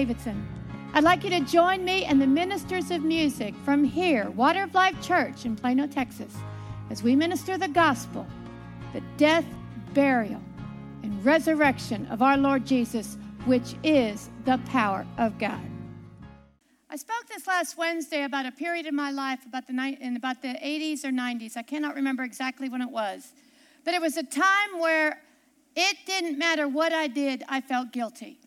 Davidson. I'd like you to join me and the ministers of music from here, Water of Life Church in Plano, Texas, as we minister the gospel, the death, burial, and resurrection of our Lord Jesus, which is the power of God. I spoke this last Wednesday about a period in my life about the ni- in about the 80s or 90s. I cannot remember exactly when it was. But it was a time where it didn't matter what I did, I felt guilty.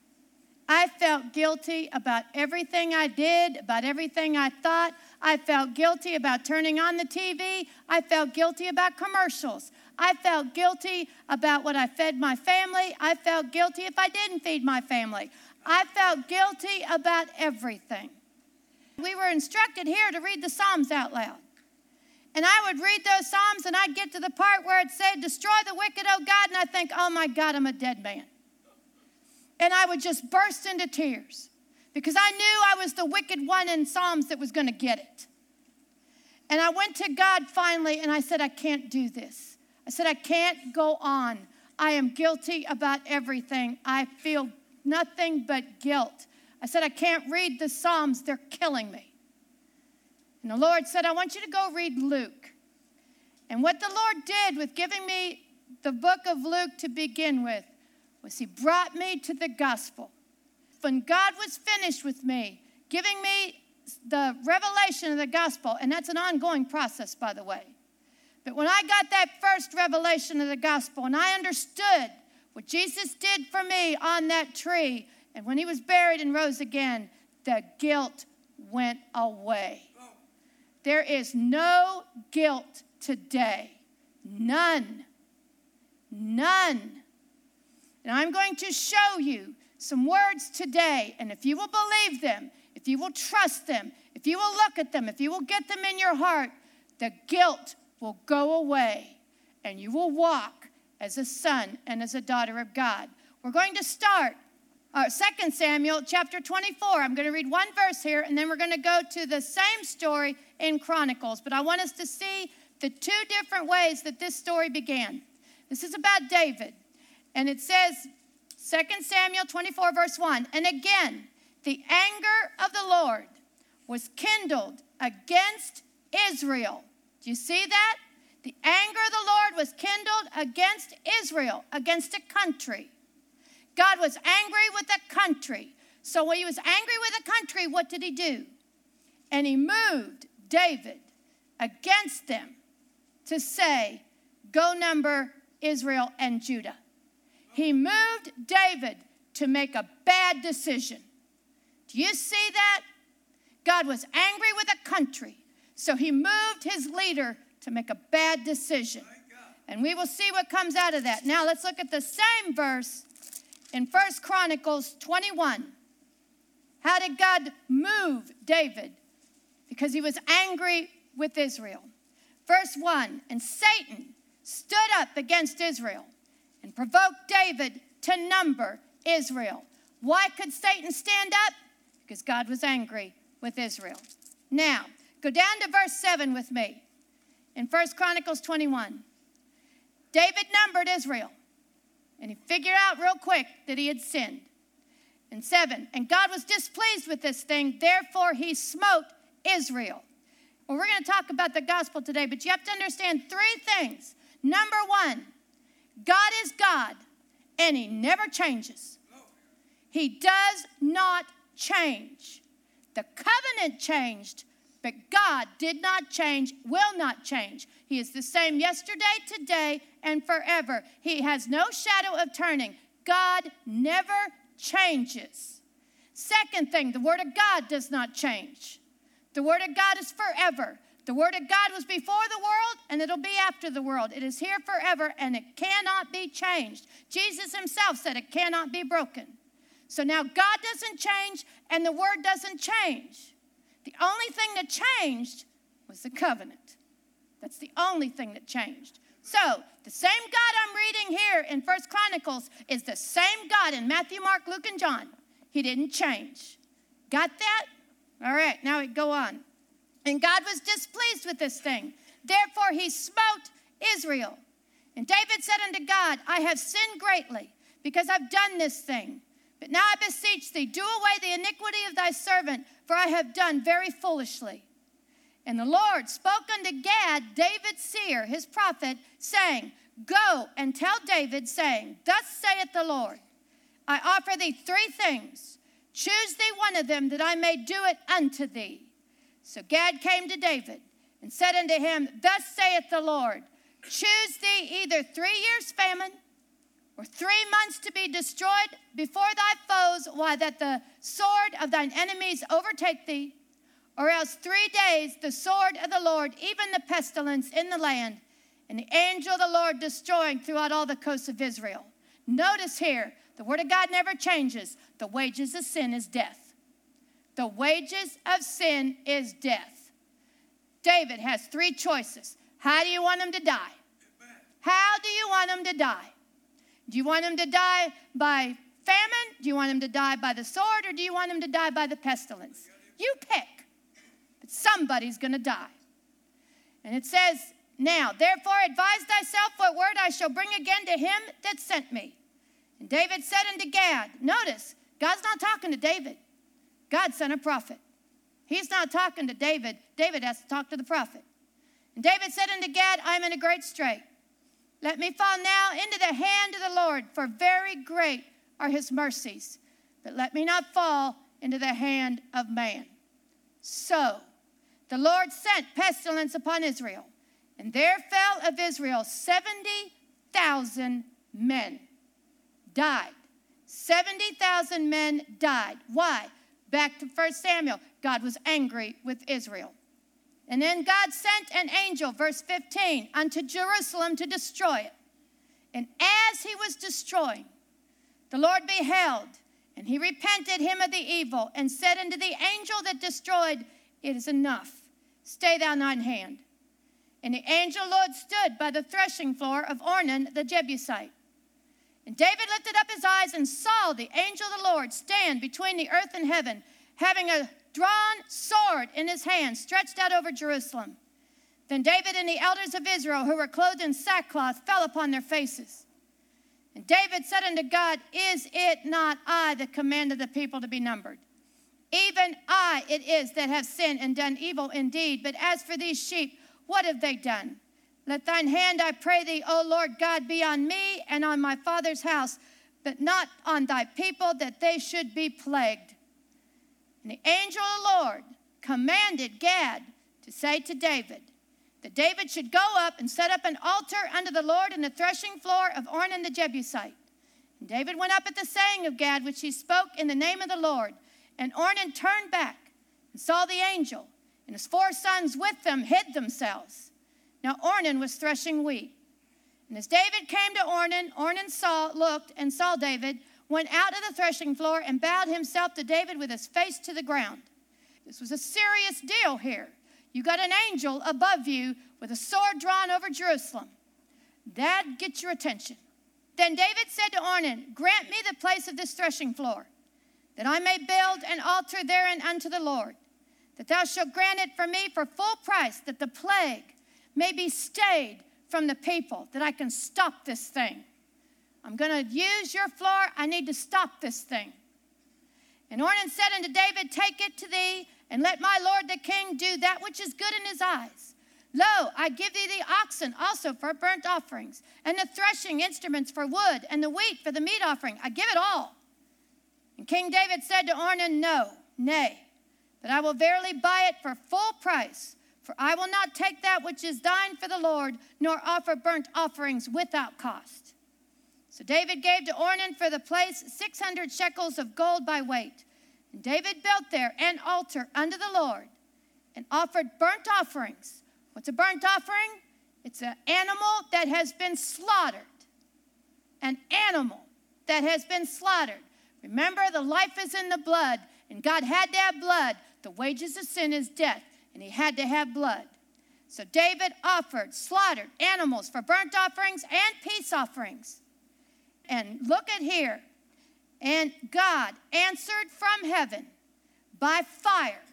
I felt guilty about everything I did, about everything I thought. I felt guilty about turning on the TV. I felt guilty about commercials. I felt guilty about what I fed my family. I felt guilty if I didn't feed my family. I felt guilty about everything. We were instructed here to read the Psalms out loud. And I would read those Psalms and I'd get to the part where it said, Destroy the wicked, O God. And I think, Oh my God, I'm a dead man. And I would just burst into tears because I knew I was the wicked one in Psalms that was going to get it. And I went to God finally and I said, I can't do this. I said, I can't go on. I am guilty about everything. I feel nothing but guilt. I said, I can't read the Psalms, they're killing me. And the Lord said, I want you to go read Luke. And what the Lord did with giving me the book of Luke to begin with was He brought me to the gospel. When God was finished with me, giving me the revelation of the gospel, and that's an ongoing process, by the way. But when I got that first revelation of the gospel and I understood what Jesus did for me on that tree, and when he was buried and rose again, the guilt went away. There is no guilt today. None. None. And I'm going to show you some words today, and if you will believe them, if you will trust them, if you will look at them, if you will get them in your heart, the guilt will go away and you will walk as a son and as a daughter of God. We're going to start uh, 2 Samuel chapter 24. I'm going to read one verse here and then we're going to go to the same story in Chronicles. But I want us to see the two different ways that this story began. This is about David. And it says, 2 Samuel 24, verse 1 And again, the anger of the Lord was kindled against Israel. Do you see that? The anger of the Lord was kindled against Israel, against a country. God was angry with a country. So when he was angry with a country, what did he do? And he moved David against them to say, Go number Israel and Judah. He moved David to make a bad decision. Do you see that? God was angry with a country, so he moved his leader to make a bad decision. And we will see what comes out of that. Now let's look at the same verse in First Chronicles 21. How did God move David? Because he was angry with Israel. Verse 1 And Satan stood up against Israel and provoked David to number Israel. Why could Satan stand up? Because God was angry with Israel. Now, go down to verse 7 with me in First Chronicles 21. David numbered Israel, and he figured out real quick that he had sinned. And 7, and God was displeased with this thing, therefore he smote Israel. Well, we're going to talk about the gospel today, but you have to understand three things. Number one, God is God, and He never changes. He does not change. The covenant changed, but God did not change, will not change. He is the same yesterday, today, and forever. He has no shadow of turning. God never changes. Second thing, the Word of God does not change. The Word of God is forever. The Word of God was before the world and it'll be after the world. It is here forever and it cannot be changed. Jesus Himself said it cannot be broken. So now God doesn't change and the Word doesn't change. The only thing that changed was the covenant. That's the only thing that changed. So the same God I'm reading here in First Chronicles is the same God in Matthew, Mark, Luke, and John. He didn't change. Got that? All right, now we go on. And God was displeased with this thing. Therefore, he smote Israel. And David said unto God, I have sinned greatly because I've done this thing. But now I beseech thee, do away the iniquity of thy servant, for I have done very foolishly. And the Lord spoke unto Gad, David's seer, his prophet, saying, Go and tell David, saying, Thus saith the Lord, I offer thee three things. Choose thee one of them, that I may do it unto thee. So Gad came to David and said unto him, Thus saith the Lord, Choose thee either three years' famine or three months to be destroyed before thy foes, why that the sword of thine enemies overtake thee, or else three days the sword of the Lord, even the pestilence in the land, and the angel of the Lord destroying throughout all the coasts of Israel. Notice here, the word of God never changes. The wages of sin is death. The wages of sin is death. David has three choices. How do you want him to die? How do you want him to die? Do you want him to die by famine? Do you want him to die by the sword? Or do you want him to die by the pestilence? You pick. But somebody's going to die. And it says, Now, therefore, advise thyself what word I shall bring again to him that sent me. And David said unto Gad, Notice, God's not talking to David. God sent a prophet. He's not talking to David. David has to talk to the prophet. And David said unto Gad, I am in a great strait. Let me fall now into the hand of the Lord, for very great are his mercies. But let me not fall into the hand of man. So the Lord sent pestilence upon Israel, and there fell of Israel 70,000 men. Died. 70,000 men died. Why? Back to 1 Samuel. God was angry with Israel. And then God sent an angel, verse 15, unto Jerusalem to destroy it. And as he was destroying, the Lord beheld, and he repented him of the evil, and said unto the angel that destroyed, It is enough. Stay thou thine hand. And the angel Lord stood by the threshing floor of Ornan the Jebusite. And David lifted up his eyes and saw the angel of the Lord stand between the earth and heaven, having a drawn sword in his hand, stretched out over Jerusalem. Then David and the elders of Israel, who were clothed in sackcloth, fell upon their faces. And David said unto God, Is it not I that commanded the people to be numbered? Even I it is that have sinned and done evil indeed. But as for these sheep, what have they done? Let thine hand, I pray thee, O Lord God, be on me and on my father's house, but not on thy people, that they should be plagued. And the angel of the Lord commanded Gad to say to David that David should go up and set up an altar unto the Lord in the threshing floor of Ornan the Jebusite. And David went up at the saying of Gad, which he spoke in the name of the Lord. And Ornan turned back and saw the angel, and his four sons with them hid themselves. Now Ornan was threshing wheat. And as David came to Ornan, Ornan saw, looked, and saw David went out of the threshing floor and bowed himself to David with his face to the ground. This was a serious deal here. You got an angel above you with a sword drawn over Jerusalem. That gets your attention. Then David said to Ornan, Grant me the place of this threshing floor, that I may build an altar therein unto the Lord, that thou shalt grant it for me for full price, that the plague may be stayed from the people, that I can stop this thing. I'm going to use your floor. I need to stop this thing. And Ornan said unto David, Take it to thee, and let my lord the king do that which is good in his eyes. Lo, I give thee the oxen also for burnt offerings, and the threshing instruments for wood, and the wheat for the meat offering. I give it all. And King David said to Ornan, No, nay, but I will verily buy it for full price. For I will not take that which is thine for the Lord, nor offer burnt offerings without cost. So David gave to Ornan for the place 600 shekels of gold by weight. And David built there an altar unto the Lord and offered burnt offerings. What's a burnt offering? It's an animal that has been slaughtered. An animal that has been slaughtered. Remember, the life is in the blood, and God had to have blood. The wages of sin is death, and he had to have blood. So David offered slaughtered animals for burnt offerings and peace offerings. And look at here. And God answered from heaven by fire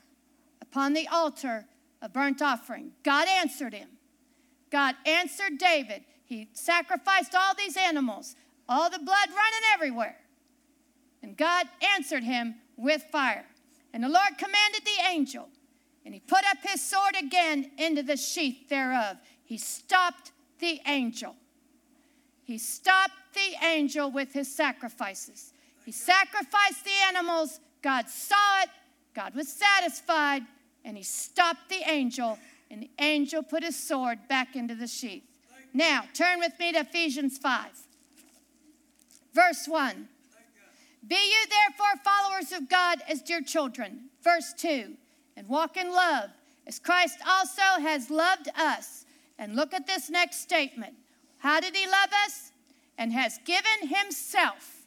upon the altar of burnt offering. God answered him. God answered David. He sacrificed all these animals, all the blood running everywhere. And God answered him with fire. And the Lord commanded the angel, and he put up his sword again into the sheath thereof. He stopped the angel. He stopped the angel with his sacrifices. He sacrificed the animals. God saw it. God was satisfied. And he stopped the angel. And the angel put his sword back into the sheath. Now, turn with me to Ephesians 5, verse 1. Be you therefore followers of God as dear children. Verse 2 And walk in love as Christ also has loved us. And look at this next statement. How did he love us? And has given himself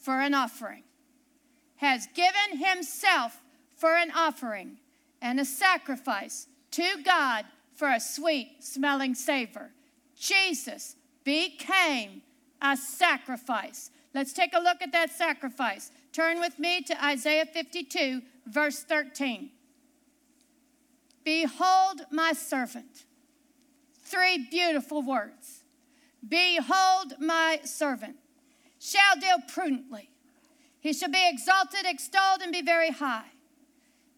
for an offering. Has given himself for an offering and a sacrifice to God for a sweet smelling savor. Jesus became a sacrifice Let's take a look at that sacrifice. Turn with me to Isaiah 52, verse 13. Behold my servant. Three beautiful words. Behold my servant shall deal prudently. He shall be exalted, extolled, and be very high.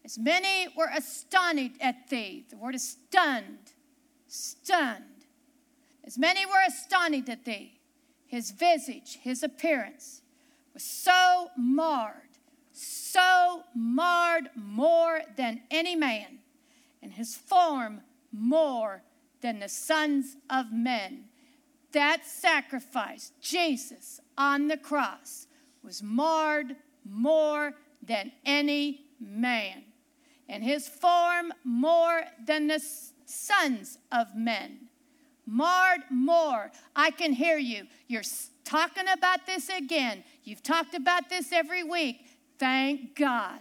As many were astonished at thee. The word is stunned. Stunned. As many were astonished at thee his visage, his appearance was so marred, so marred more than any man, and his form more than the sons of men. That sacrifice, Jesus on the cross, was marred more than any man, and his form more than the sons of men marred more. I can hear you. You're talking about this again. You've talked about this every week. Thank God.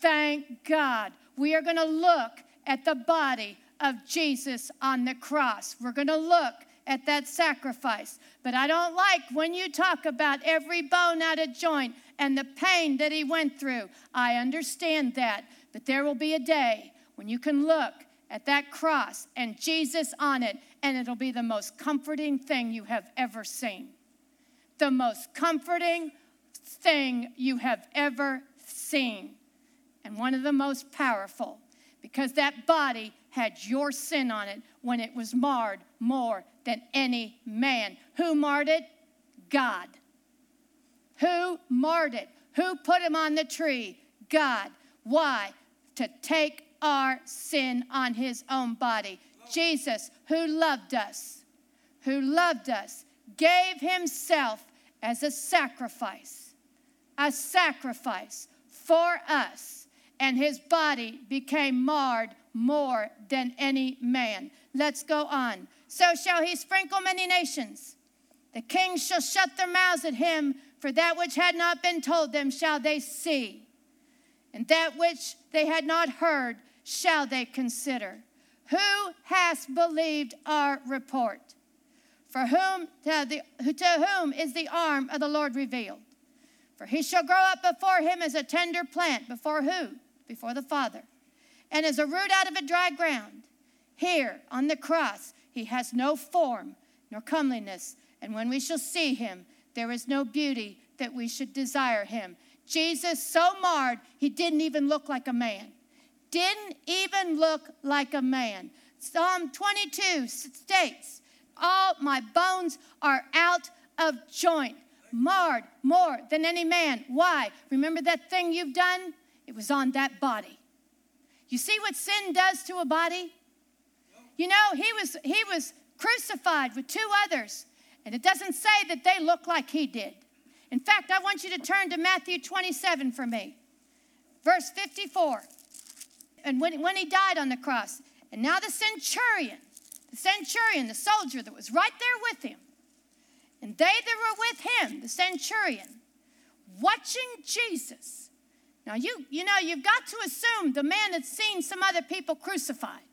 Thank God. We are going to look at the body of Jesus on the cross. We're going to look at that sacrifice. But I don't like when you talk about every bone out of joint and the pain that he went through. I understand that. But there will be a day when you can look at that cross and Jesus on it, and it'll be the most comforting thing you have ever seen. The most comforting thing you have ever seen. And one of the most powerful, because that body had your sin on it when it was marred more than any man. Who marred it? God. Who marred it? Who put him on the tree? God. Why? To take our sin on his own body. Jesus, who loved us, who loved us, gave himself as a sacrifice, a sacrifice for us, and his body became marred more than any man. Let's go on. So shall he sprinkle many nations. The kings shall shut their mouths at him, for that which had not been told them shall they see, and that which they had not heard shall they consider. Who has believed our report? For whom to, the, to whom is the arm of the Lord revealed? For he shall grow up before him as a tender plant. Before who? Before the Father. And as a root out of a dry ground. Here on the cross, he has no form nor comeliness. And when we shall see him, there is no beauty that we should desire him. Jesus, so marred, he didn't even look like a man didn't even look like a man. Psalm 22 states, All my bones are out of joint, marred more than any man. Why? Remember that thing you've done? It was on that body. You see what sin does to a body? You know, he was, he was crucified with two others, and it doesn't say that they look like he did. In fact, I want you to turn to Matthew 27 for me, verse 54 and when, when he died on the cross. And now the centurion, the centurion, the soldier that was right there with him, and they that were with him, the centurion, watching Jesus. Now you you know you've got to assume the man had seen some other people crucified.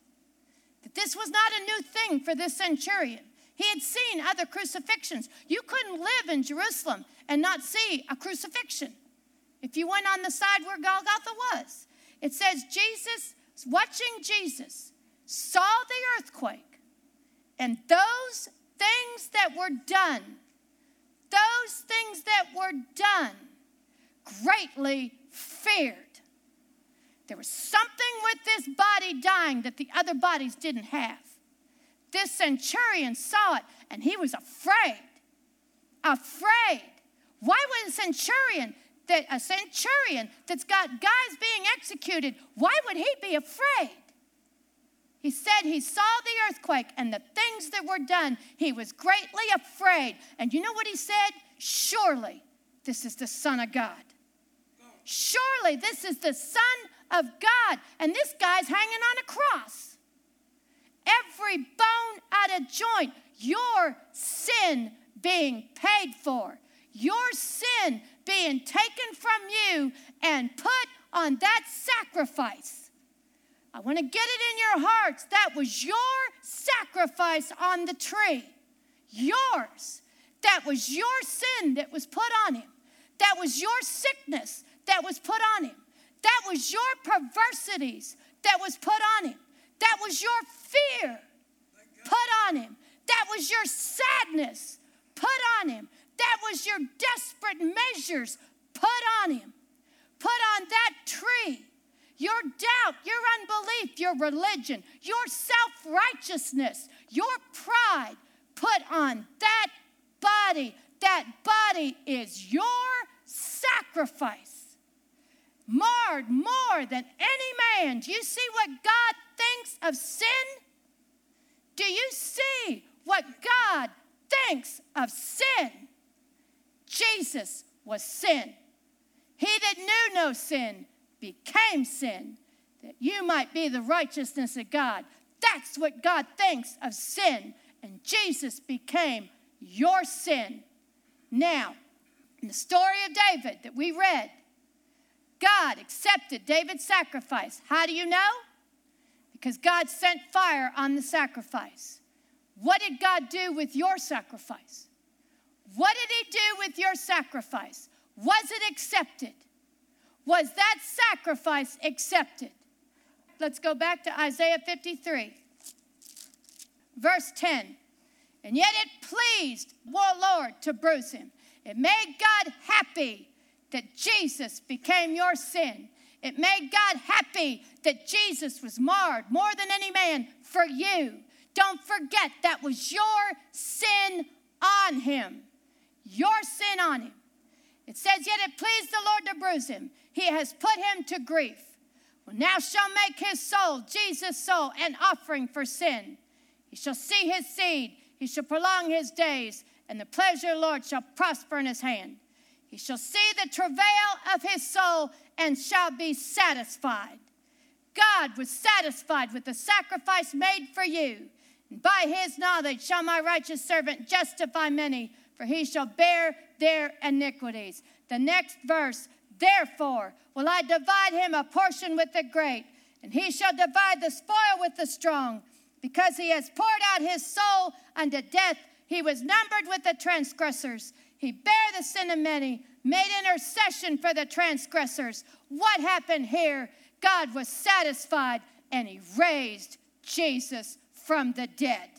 That this was not a new thing for this centurion. He had seen other crucifixions. You couldn't live in Jerusalem and not see a crucifixion. If you went on the side where Golgotha was, it says Jesus, watching Jesus, saw the earthquake, and those things that were done, those things that were done greatly feared. There was something with this body dying that the other bodies didn't have. This centurion saw it and he was afraid. Afraid. Why would a centurion that a centurion that's got guys being executed, why would he be afraid? He said he saw the earthquake and the things that were done. He was greatly afraid. And you know what he said? Surely this is the Son of God. Surely this is the Son of God. And this guy's hanging on a cross. Every bone at a joint, your sin being paid for, your sin being taken from you and put on that sacrifice. I want to get it in your hearts. That was your sacrifice on the tree. Yours. That was your sin that was put on him. That was your sickness that was put on him. That was your perversities that was put on him. That was your fear put on him. That was your sadness put on him. That was your desperate measures put on him. Put on that tree. Your doubt, your unbelief, your religion, your self righteousness, your pride put on that body. That body is your sacrifice. Marred more than any man. Do you see what God thinks of sin? Do you see what God thinks of sin? Jesus was sin. He that knew no sin became sin, that you might be the righteousness of God. That's what God thinks of sin. And Jesus became your sin. Now, in the story of David that we read, God accepted David's sacrifice. How do you know? Because God sent fire on the sacrifice. What did God do with your sacrifice? What did He do with your sacrifice? Was it accepted? Was that sacrifice accepted? Let's go back to Isaiah 53, verse 10. And yet it pleased, oh Lord, to bruise him. It made God happy that Jesus became your sin. It made God happy that Jesus was marred more than any man for you. Don't forget that was your sin on him your sin on him. It says, Yet it pleased the Lord to bruise him. He has put him to grief. Well, now shall make his soul, Jesus' soul, an offering for sin. He shall see his seed, he shall prolong his days, and the pleasure of the Lord shall prosper in his hand. He shall see the travail of his soul and shall be satisfied. God was satisfied with the sacrifice made for you. And by his knowledge shall my righteous servant justify many for he shall bear their iniquities. The next verse, therefore will I divide him a portion with the great, and he shall divide the spoil with the strong. Because he has poured out his soul unto death, he was numbered with the transgressors. He bare the sin of many, made intercession for the transgressors. What happened here? God was satisfied and he raised Jesus from the dead.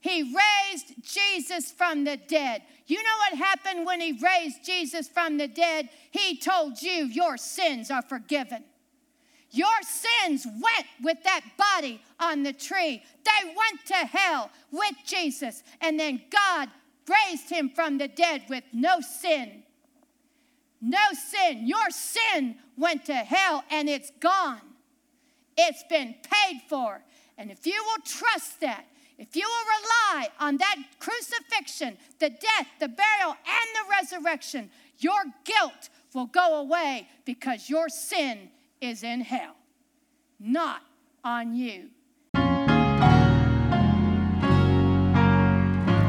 He raised Jesus from the dead. You know what happened when he raised Jesus from the dead? He told you, Your sins are forgiven. Your sins went with that body on the tree. They went to hell with Jesus. And then God raised him from the dead with no sin. No sin. Your sin went to hell and it's gone. It's been paid for. And if you will trust that, if you will rely on that crucifixion, the death, the burial, and the resurrection, your guilt will go away because your sin is in hell, not on you.